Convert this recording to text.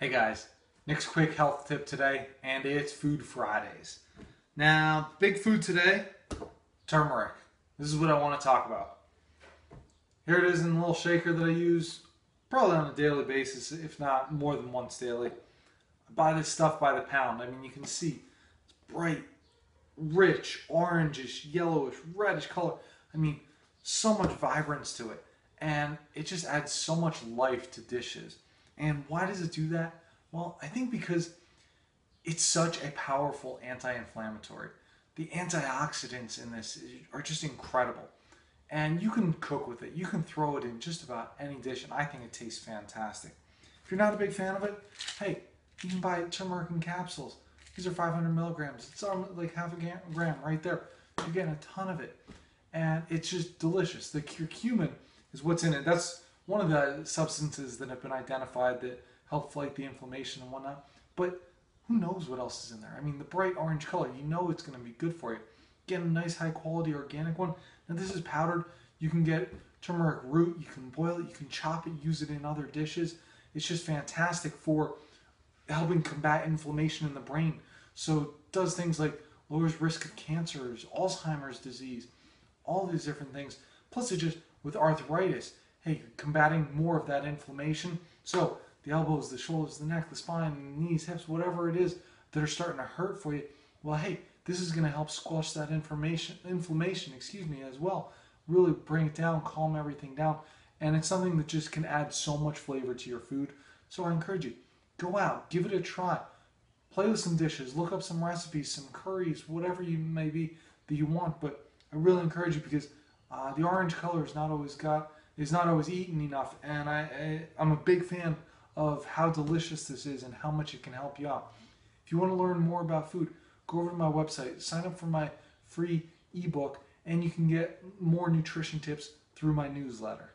Hey guys, Nick's quick health tip today, and it's Food Fridays. Now, big food today turmeric. This is what I want to talk about. Here it is in the little shaker that I use probably on a daily basis, if not more than once daily. I buy this stuff by the pound. I mean, you can see it's bright, rich, orangish, yellowish, reddish color. I mean, so much vibrance to it. And it just adds so much life to dishes. And why does it do that? Well, I think because it's such a powerful anti-inflammatory. The antioxidants in this are just incredible. And you can cook with it. You can throw it in just about any dish, and I think it tastes fantastic. If you're not a big fan of it, hey, you can buy turmeric in capsules. These are 500 milligrams. It's like half a gram right there. You're getting a ton of it. And it's just delicious. The curcumin is what's in it. That's one of the substances that have been identified that help fight the inflammation and whatnot. But who knows what else is in there? I mean, the bright orange color, you know it's going to be good for you. Get a nice high quality organic one. Now this is powdered. You can get turmeric root. You can boil it. You can chop it. Use it in other dishes. It's just fantastic for helping combat inflammation in the brain. So does things like lowers risk of cancers, Alzheimer's disease, all these different things. Plus it just with arthritis, hey, combating more of that inflammation. So the elbows, the shoulders, the neck, the spine, knees, hips, whatever it is that are starting to hurt for you, well, hey, this is going to help squash that inflammation, inflammation, excuse me, as well. Really bring it down, calm everything down, and it's something that just can add so much flavor to your food. So I encourage you, go out, give it a try, play with some dishes, look up some recipes, some curries, whatever you may be that you want. But I really encourage you because uh, the orange color is not always got is not always eaten enough, and I, I I'm a big fan of how delicious this is and how much it can help you out. If you want to learn more about food, go over to my website, sign up for my free ebook, and you can get more nutrition tips through my newsletter.